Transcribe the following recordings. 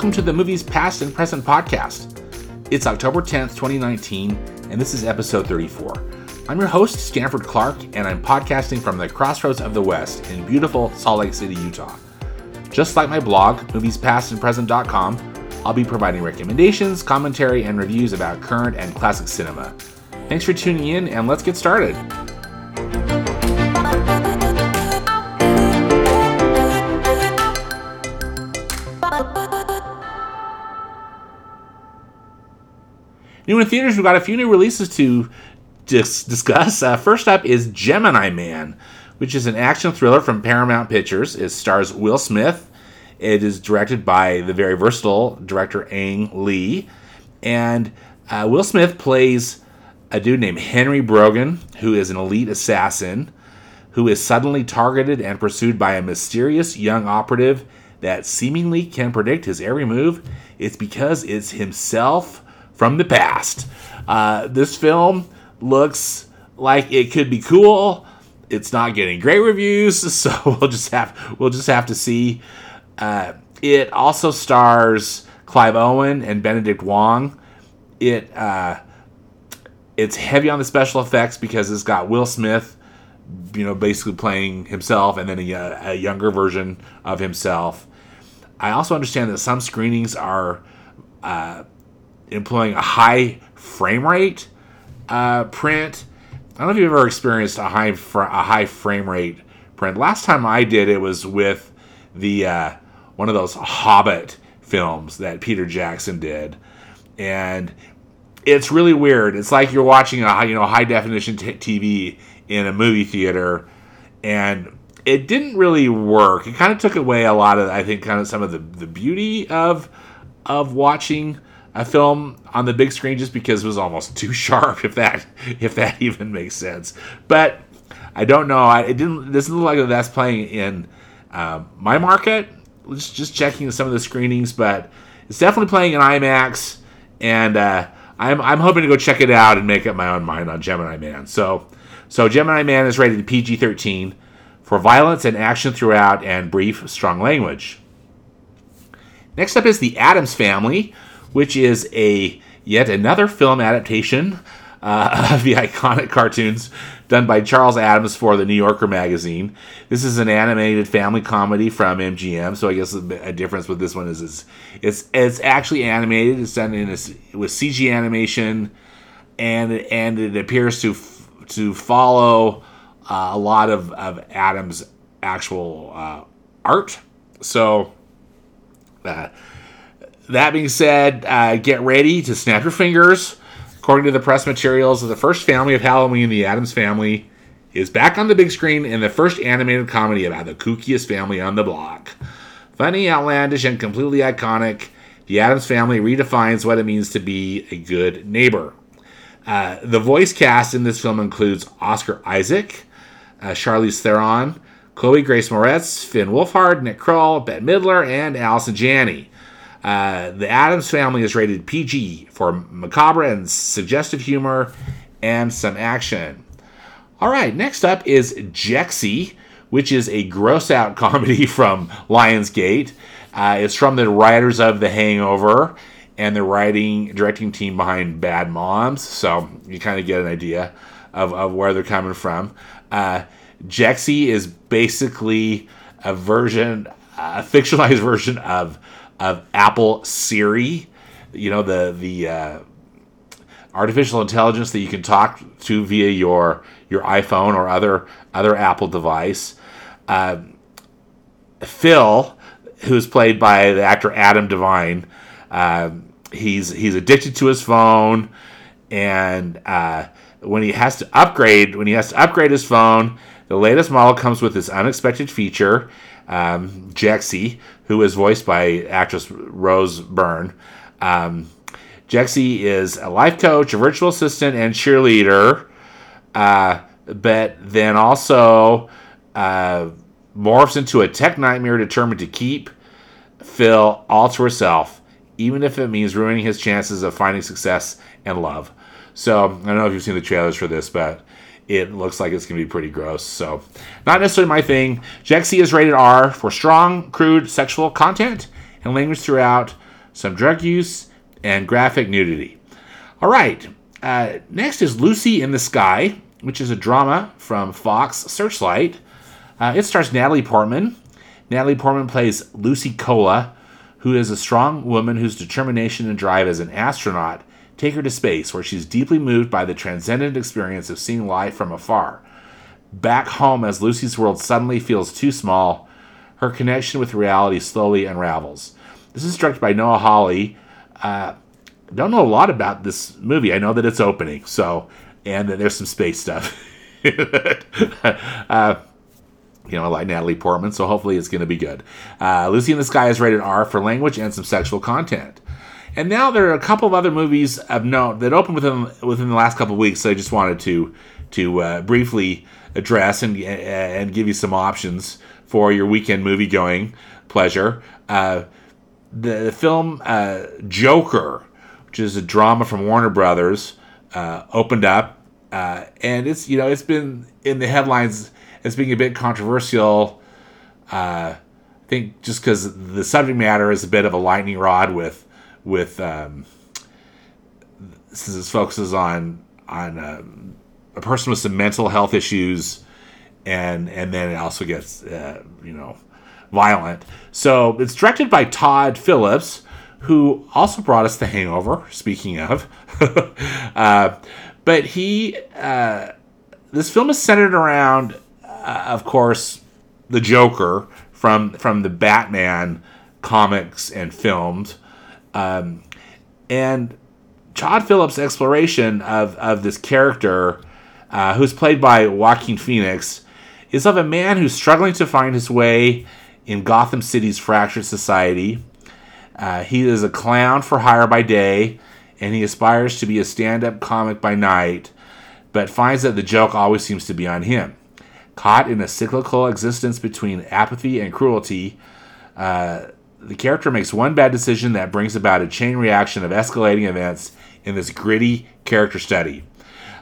welcome to the Movies Past and Present podcast. It's October 10th, 2019, and this is episode 34. I'm your host, Stanford Clark, and I'm podcasting from the crossroads of the West in beautiful Salt Lake City, Utah. Just like my blog, moviespastandpresent.com, I'll be providing recommendations, commentary, and reviews about current and classic cinema. Thanks for tuning in, and let's get started. New in theaters, we've got a few new releases to dis- discuss. Uh, first up is Gemini Man, which is an action thriller from Paramount Pictures. It stars Will Smith. It is directed by the very versatile director Ang Lee. And uh, Will Smith plays a dude named Henry Brogan, who is an elite assassin who is suddenly targeted and pursued by a mysterious young operative that seemingly can predict his every move. It's because it's himself from the past. Uh, this film looks like it could be cool. It's not getting great reviews, so we'll just have we'll just have to see. Uh, it also stars Clive Owen and Benedict Wong. It uh, it's heavy on the special effects because it's got Will Smith, you know, basically playing himself, and then a, a younger version of himself. I also understand that some screenings are uh, employing a high frame rate uh, print. I don't know if you've ever experienced a high fr- a high frame rate print. Last time I did it was with the uh, one of those Hobbit films that Peter Jackson did, and it's really weird. It's like you're watching a you know high definition t- TV in a movie theater, and it didn't really work. It kind of took away a lot of I think kind of some of the the beauty of of watching a film on the big screen just because it was almost too sharp if that if that even makes sense. But i don't know. I, it didn't it doesn't look like that's playing in uh, my market. Just just checking some of the screenings but it's definitely playing in imax and uh, I'm, I'm hoping to go check it out and make up my own mind on gemini man. So so gemini man is rated pg-13 for violence and action throughout and brief strong language. Next up is the addams family which is a yet another film adaptation uh, of the iconic cartoons done by Charles Addams for the New Yorker magazine. This is an animated family comedy from MGM, so I guess a difference with this one is it's it's, it's actually animated. It's done in a, with CG animation, and and it appears to to follow uh, a lot of of Addams' actual uh, art. So. That being said, uh, get ready to snap your fingers. According to the press materials, the first family of Halloween, the Addams family, is back on the big screen in the first animated comedy about the kookiest family on the block. Funny, outlandish, and completely iconic, the Addams family redefines what it means to be a good neighbor. Uh, the voice cast in this film includes Oscar Isaac, uh, Charlize Theron, Chloe Grace Moretz, Finn Wolfhard, Nick Kroll, Bette Midler, and Allison Janney. Uh, the Addams Family is rated PG for macabre and suggestive humor and some action. All right, next up is Jexi, which is a gross out comedy from Lionsgate. Uh, it's from the writers of The Hangover and the writing directing team behind Bad Moms, so you kind of get an idea of, of where they're coming from. Uh, Jexi is basically a version, a fictionalized version of of Apple Siri, you know the the uh, artificial intelligence that you can talk to via your your iPhone or other other Apple device. Uh, Phil, who's played by the actor Adam Devine, uh, he's he's addicted to his phone, and uh, when he has to upgrade, when he has to upgrade his phone, the latest model comes with this unexpected feature um, Jexi, who is voiced by actress Rose Byrne. Um, Jexi is a life coach, a virtual assistant, and cheerleader, uh, but then also uh, morphs into a tech nightmare determined to keep Phil all to herself, even if it means ruining his chances of finding success and love. So, I don't know if you've seen the trailers for this, but it looks like it's going to be pretty gross. So, not necessarily my thing. Jexi is rated R for strong, crude sexual content and language throughout, some drug use, and graphic nudity. All right, uh, next is Lucy in the Sky, which is a drama from Fox Searchlight. Uh, it stars Natalie Portman. Natalie Portman plays Lucy Cola, who is a strong woman whose determination and drive as an astronaut take her to space, where she's deeply moved by the transcendent experience of seeing life from afar. Back home, as Lucy's world suddenly feels too small, her connection with reality slowly unravels. This is directed by Noah Hawley. Uh, don't know a lot about this movie. I know that it's opening, so and that there's some space stuff. uh, you know, like Natalie Portman, so hopefully it's going to be good. Uh, Lucy in the Sky is rated R for language and some sexual content. And now there are a couple of other movies of note that opened within within the last couple of weeks. So I just wanted to to uh, briefly address and and give you some options for your weekend movie going pleasure. Uh, the, the, film uh, Joker, which is a drama from Warner Brothers, uh, opened up, uh, and it's you know it's been in the headlines as being a bit controversial. Uh, I think just because the subject matter is a bit of a lightning rod with with um, since it focuses on on um, a person with some mental health issues, and and then it also gets uh, you know violent. So it's directed by Todd Phillips, who also brought us The Hangover. Speaking of, uh, but he uh, this film is centered around, uh, of course, the Joker from from the Batman comics and films. Um, and Todd Phillips' exploration of, of this character, uh, who's played by Joaquin Phoenix, is of a man who's struggling to find his way in Gotham City's fractured society. Uh, he is a clown for hire by day, and he aspires to be a stand up comic by night, but finds that the joke always seems to be on him. Caught in a cyclical existence between apathy and cruelty, uh, the character makes one bad decision that brings about a chain reaction of escalating events in this gritty character study.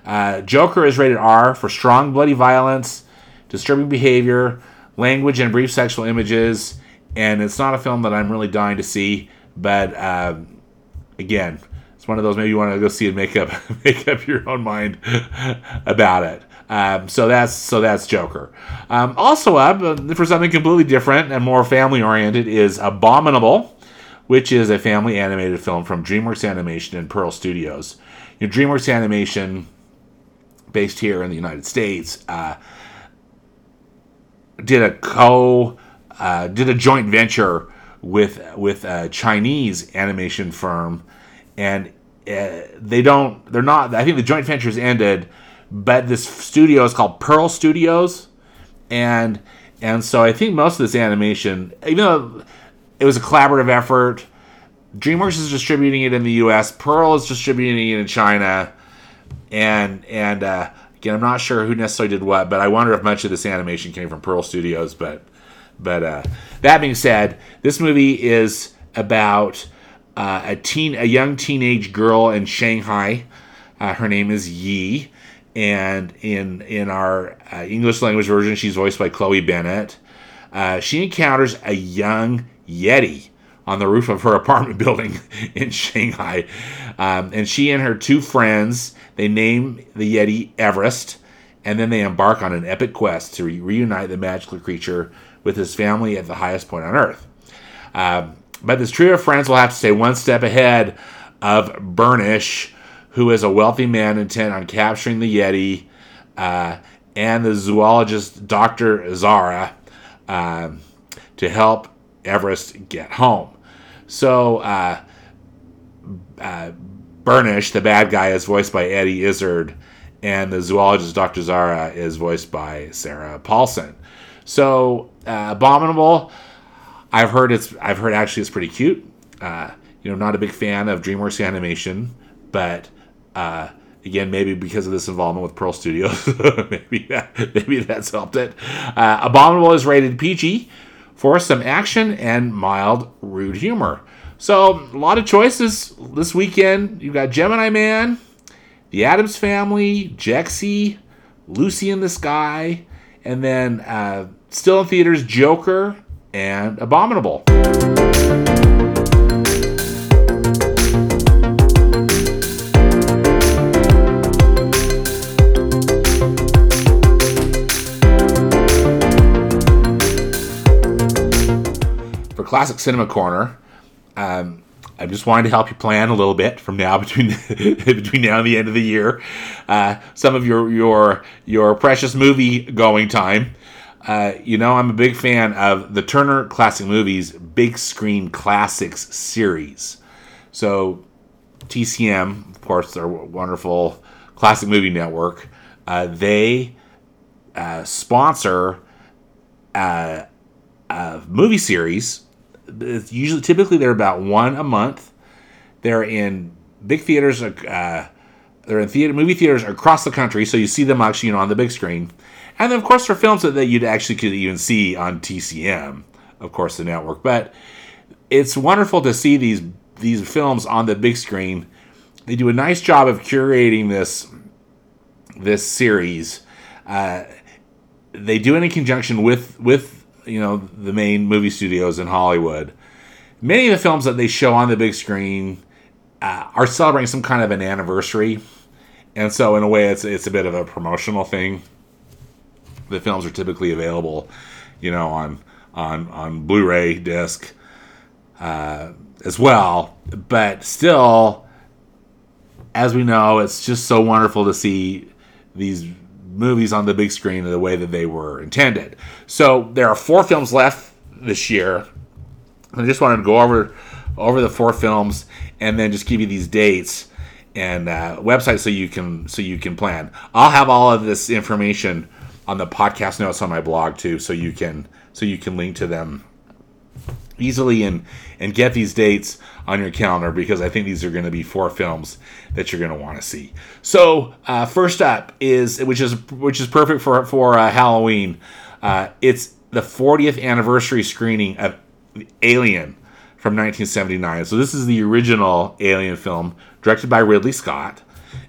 Uh, Joker is rated R for strong bloody violence, disturbing behavior, language, and brief sexual images. And it's not a film that I'm really dying to see, but uh, again, it's one of those maybe you want to go see and make up make up your own mind about it. Um, so that's so that's Joker. Um, also up uh, for something completely different and more family oriented is Abominable, which is a family animated film from DreamWorks Animation and Pearl Studios. You know, DreamWorks Animation, based here in the United States, uh, did a co uh, did a joint venture with with a Chinese animation firm, and uh, they don't they're not. I think the joint ventures ended but this studio is called Pearl Studios, and and so I think most of this animation, even though it was a collaborative effort, DreamWorks is distributing it in the U.S., Pearl is distributing it in China, and and uh, again, I'm not sure who necessarily did what, but I wonder if much of this animation came from Pearl Studios. But but uh, that being said, this movie is about uh, a teen, a young teenage girl in Shanghai. Uh, her name is Yi and in in our uh, English language version, she's voiced by Chloe Bennet. Uh, she encounters a young Yeti on the roof of her apartment building in Shanghai, um, and she and her two friends they name the Yeti Everest, and then they embark on an epic quest to re- reunite the magical creature with his family at the highest point on Earth. Um, but this trio of friends will have to stay one step ahead of Burnish who is a wealthy man intent on capturing the Yeti, uh, and the zoologist Dr. Zara uh, to help Everest get home. So, uh, uh, Burnish, the bad guy, is voiced by Eddie Izzard, and the zoologist Dr. Zara is voiced by Sarah Paulson. So, uh, Abominable, I've heard it's I've heard actually it's pretty cute. Uh, you know, not a big fan of DreamWorks animation, but uh, again, maybe because of this involvement with Pearl Studios, maybe that, maybe that's helped it. Uh, Abominable is rated PG for some action and mild rude humor. So a lot of choices this weekend. You've got Gemini Man, The Addams Family, Jexi, Lucy in the Sky, and then uh, still in theaters Joker and Abominable. Classic Cinema Corner. Um, I'm just wanting to help you plan a little bit from now between between now and the end of the year. Uh, some of your your your precious movie going time. Uh, you know, I'm a big fan of the Turner Classic Movies Big Screen Classics series. So, TCM, of course, their wonderful classic movie network, uh, they uh, sponsor uh, a movie series. It's usually, typically, they're about one a month. They're in big theaters. Uh, they're in theater movie theaters across the country, so you see them actually you know, on the big screen. And then, of course, for films that, that you'd actually could even see on TCM, of course, the network. But it's wonderful to see these these films on the big screen. They do a nice job of curating this this series. Uh, they do it in conjunction with with you know the main movie studios in Hollywood. Many of the films that they show on the big screen uh, are celebrating some kind of an anniversary, and so in a way, it's it's a bit of a promotional thing the films are typically available, you know, on on on Blu-ray disc uh, as well. But still, as we know, it's just so wonderful to see these movies on the big screen in the way that they were intended. So there are four films left this year. I just wanted to go over over the four films and then just give you these dates and uh, websites so you can so you can plan. I'll have all of this information on the podcast notes on my blog too, so you can so you can link to them easily and and get these dates on your calendar because I think these are going to be four films that you're going to want to see. So uh, first up is which is which is perfect for for uh, Halloween. Uh, it's the 40th anniversary screening of Alien from 1979. So this is the original Alien film directed by Ridley Scott,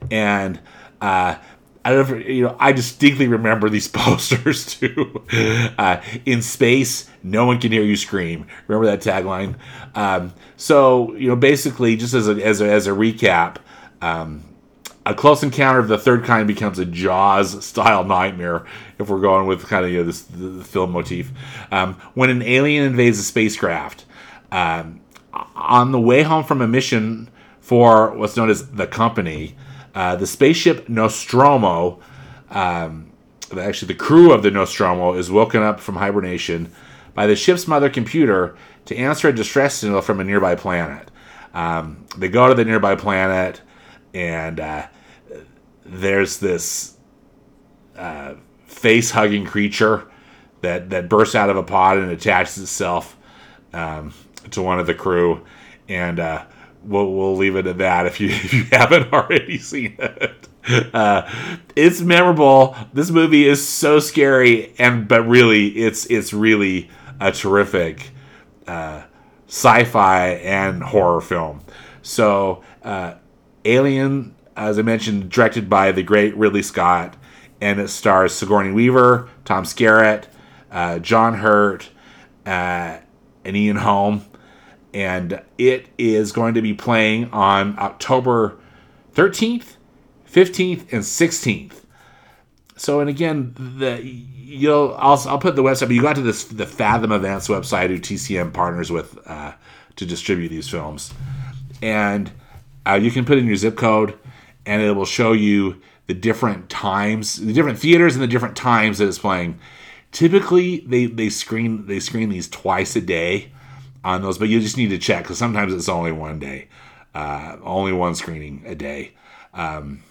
and uh, I don't know, you know, I distinctly remember these posters too. Uh, in space, no one can hear you scream. Remember that tagline? Um, so, you know, basically, just as a, as a, as a recap, um, a close encounter of the third kind becomes a Jaws style nightmare if we're going with kind of you know, this the film motif. Um, when an alien invades a spacecraft, um, on the way home from a mission for what's known as the company, uh, the spaceship Nostromo, um, actually the crew of the Nostromo, is woken up from hibernation by the ship's mother computer to answer a distress signal from a nearby planet. Um, they go to the nearby planet, and uh, there's this uh, face-hugging creature that that bursts out of a pod and attaches itself um, to one of the crew, and uh, we'll, we'll leave it at that if you if you haven't already seen it. Uh, it's memorable. This movie is so scary, and but really, it's it's really a terrific uh, sci-fi and horror film. So, uh, Alien, as I mentioned, directed by the great Ridley Scott, and it stars Sigourney Weaver, Tom Skerritt, uh, John Hurt, uh, and Ian Holm and it is going to be playing on October 13th, 15th, and 16th. So, and again, the you'll I'll, I'll put the website, but you got to this the Fathom Events website who TCM partners with uh, to distribute these films, and uh, you can put in your zip code, and it will show you the different times, the different theaters, and the different times that it's playing. Typically, they they screen they screen these twice a day on those, but you just need to check because sometimes it's only one day, uh, only one screening a day. Um,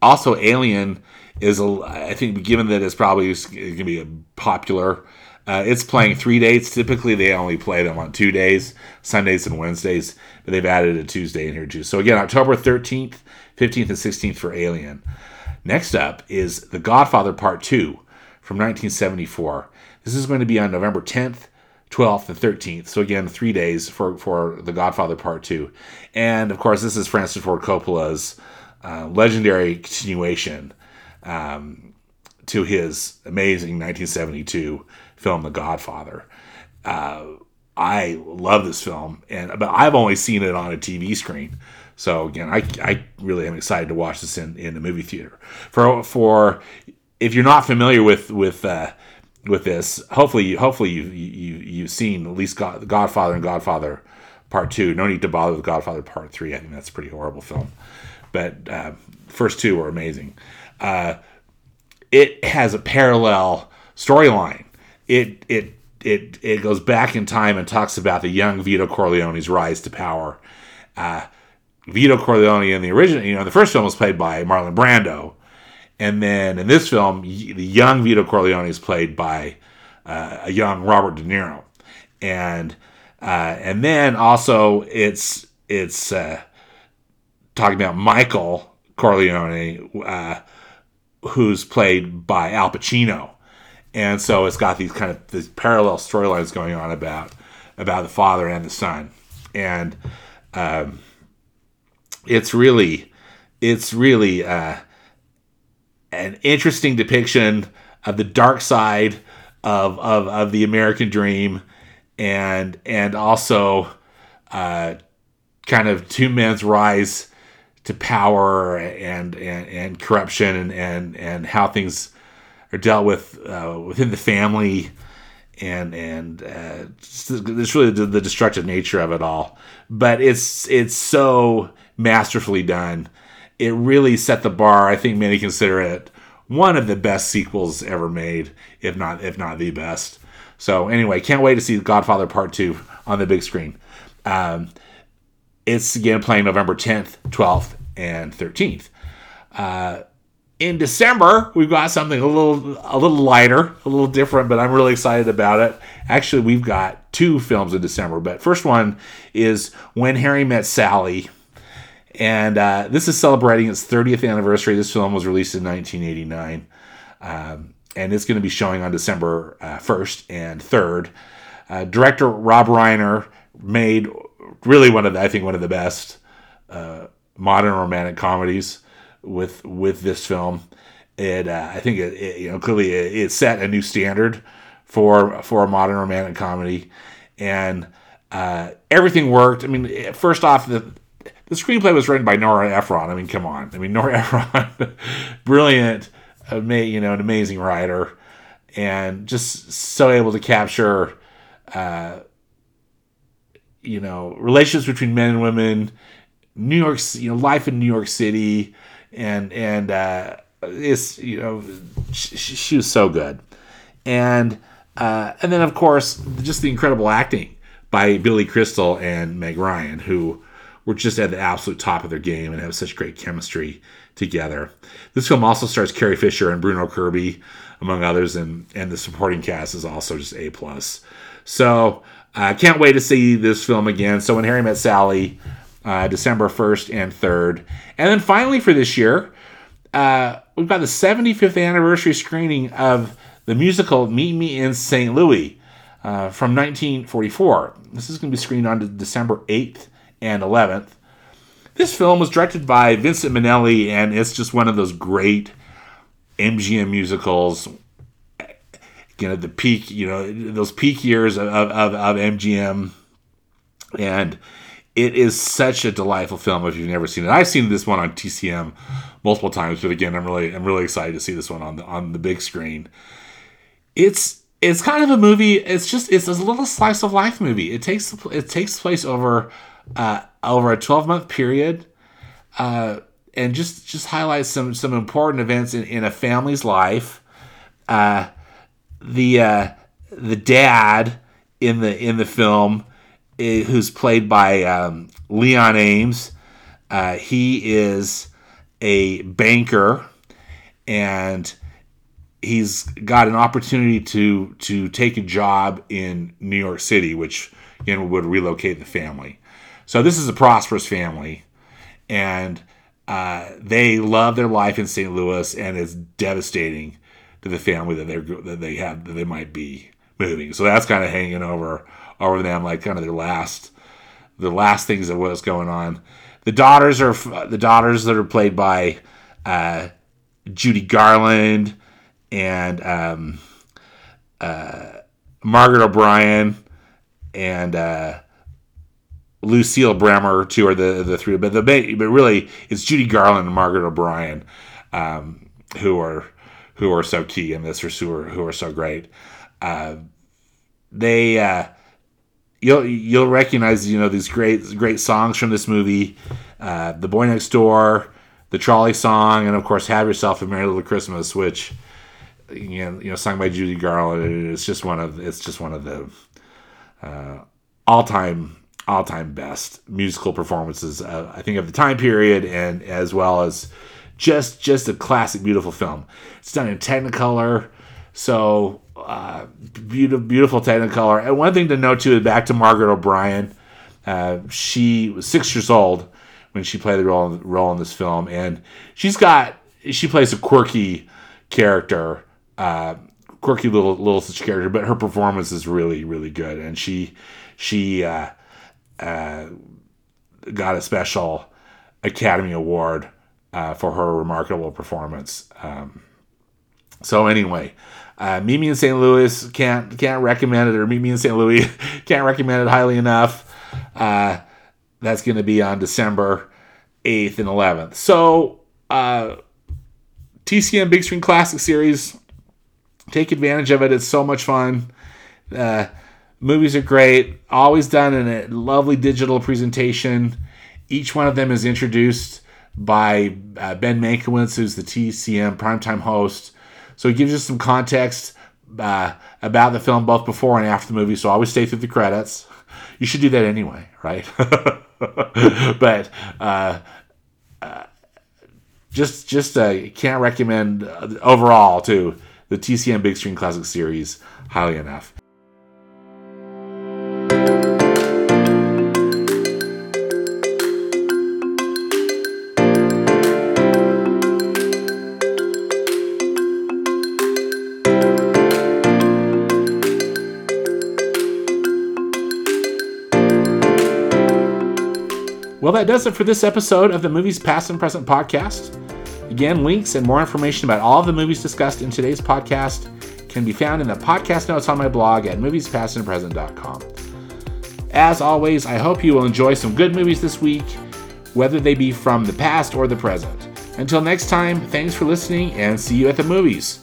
also, Alien is I think given that it's probably going to be popular. Uh, it's playing three dates. Typically, they only play them on two days, Sundays and Wednesdays. But they've added a Tuesday in here too. So again, October thirteenth, fifteenth, and sixteenth for Alien. Next up is The Godfather Part Two from 1974. This is going to be on November 10th, 12th and 13th. So again, three days for for The Godfather Part Two, and of course, this is Francis Ford Coppola's uh, legendary continuation um, to his amazing 1972 film, The Godfather. Uh, I love this film, and but I've only seen it on a TV screen. So again, I, I really am excited to watch this in, in the movie theater. For for if you're not familiar with with uh, with this. Hopefully, hopefully you you you've seen at least God, Godfather and Godfather Part Two. No need to bother with Godfather Part Three. I think that's a pretty horrible film, but uh, first two were amazing. Uh, it has a parallel storyline. It it it it goes back in time and talks about the young Vito Corleone's rise to power. Uh, Vito Corleone in the original, you know, the first film was played by Marlon Brando, and then in this film, the young Vito Corleone is played by uh, a young Robert De Niro, and uh, and then also it's it's uh, talking about Michael Corleone, uh, who's played by Al Pacino, and so it's got these kind of these parallel storylines going on about about the father and the son, and um, it's really it's really uh, an interesting depiction of the dark side of of, of the American dream, and and also uh, kind of two men's rise to power and and, and corruption and, and and how things are dealt with uh, within the family and and uh, it's really the, the, destructive nature of it all. But it's it's so masterfully done it really set the bar. I think many consider it one of the best sequels ever made if not if not the best. So anyway can't wait to see godfather part two on the big screen. Um, it's again playing november 10th 12th and 13th uh, in December, we've got something a little a little lighter, a little different, but I'm really excited about it. Actually, we've got two films in December, but first one is When Harry Met Sally, and uh, this is celebrating its 30th anniversary. This film was released in 1989, um, and it's going to be showing on December uh, 1st and 3rd. Uh, director Rob Reiner made really one of the, I think one of the best uh, modern romantic comedies with with this film. It uh, I think it, it, you know clearly it, it, set a new standard for for a modern romantic comedy, and uh, everything worked. I mean, first off, the the screenplay was written by Nora Ephron. I mean, come on. I mean, Nora Ephron, brilliant, ama- you know, an amazing writer, and just so able to capture, uh, you know, relationships between men and women, New York, you know, life in New York City, and and uh, it's you know she, she was so good, and uh, and then of course just the incredible acting by Billy Crystal and Meg Ryan, who were just at the absolute top of their game and have such great chemistry together. This film also stars Carrie Fisher and Bruno Kirby, among others, and and the supporting cast is also just a plus. So I uh, can't wait to see this film again. So when Harry Met Sally uh, December 1st and 3rd. And then finally for this year, uh, we've got the 75th anniversary screening of the musical Meet Me in St. Louis uh, from 1944. This is going to be screened on December 8th and 11th. This film was directed by Vincent Minnelli, and it's just one of those great MGM musicals. You know, the peak, you know, those peak years of, of, of MGM. And it is such a delightful film if you've never seen it. I've seen this one on TCM multiple times, but again, I'm really I'm really excited to see this one on the on the big screen. It's it's kind of a movie. It's just it's a little slice of life movie. It takes it takes place over uh, over a 12 month period, uh, and just just highlights some some important events in, in a family's life. Uh, the uh, the dad in the in the film who's played by um, Leon Ames. Uh, he is a banker, and he's got an opportunity to to take a job in New York City, which again would relocate the family. So this is a prosperous family, and uh, they love their life in St. Louis, and it's devastating to the family that they're that they have that they might be moving. So that's kind of hanging over over them, like kind of their last, the last things that was going on. The daughters are the daughters that are played by uh, Judy Garland and um, uh, Margaret O'Brien and uh, Lucille Bremer. Two are the the three, but the but really it's Judy Garland and Margaret O'Brien um, who are who are so key in this, or who are who are so great. Uh, they uh, you'll you'll recognize you know these great great songs from this movie, uh, "The Boy Next Door," the trolley song, and of course "Have Yourself a Merry Little Christmas," which you know, you know sung by Judy Garland. It's just one of it's just one of the uh, all time all time best musical performances. Uh, I think of the time period and as well as just just a classic beautiful film. It's done in Technicolor, so uh, beautiful beautiful Technicolor. And one thing to note too is back to Margaret O'Brien. Uh, she was six years old when she played the role role in this film, and she's got she plays a quirky character, uh, quirky little little such character, but her performance is really really good, and she she uh, uh, got a special Academy Award uh, for her remarkable performance. Um, so anyway, uh, Meet Me in St. Louis can't can't recommend it, or Meet Me in St. Louis can't recommend it highly enough. Uh, that's going to be on December eighth and eleventh. So uh, TCM Big Screen Classic Series, take advantage of it. It's so much fun. Uh, movies are great, always done in a lovely digital presentation. Each one of them is introduced by uh, Ben Mankiewicz, who's the TCM primetime host. So it gives you some context uh, about the film both before and after the movie. So always stay through the credits. You should do that anyway, right? but uh, uh, just just uh, can't recommend uh, overall to the TCM Big Screen Classic Series highly enough. Well, that does it for this episode of the Movies Past and Present podcast. Again, links and more information about all of the movies discussed in today's podcast can be found in the podcast notes on my blog at moviespastandpresent.com. As always, I hope you will enjoy some good movies this week, whether they be from the past or the present. Until next time, thanks for listening and see you at the movies.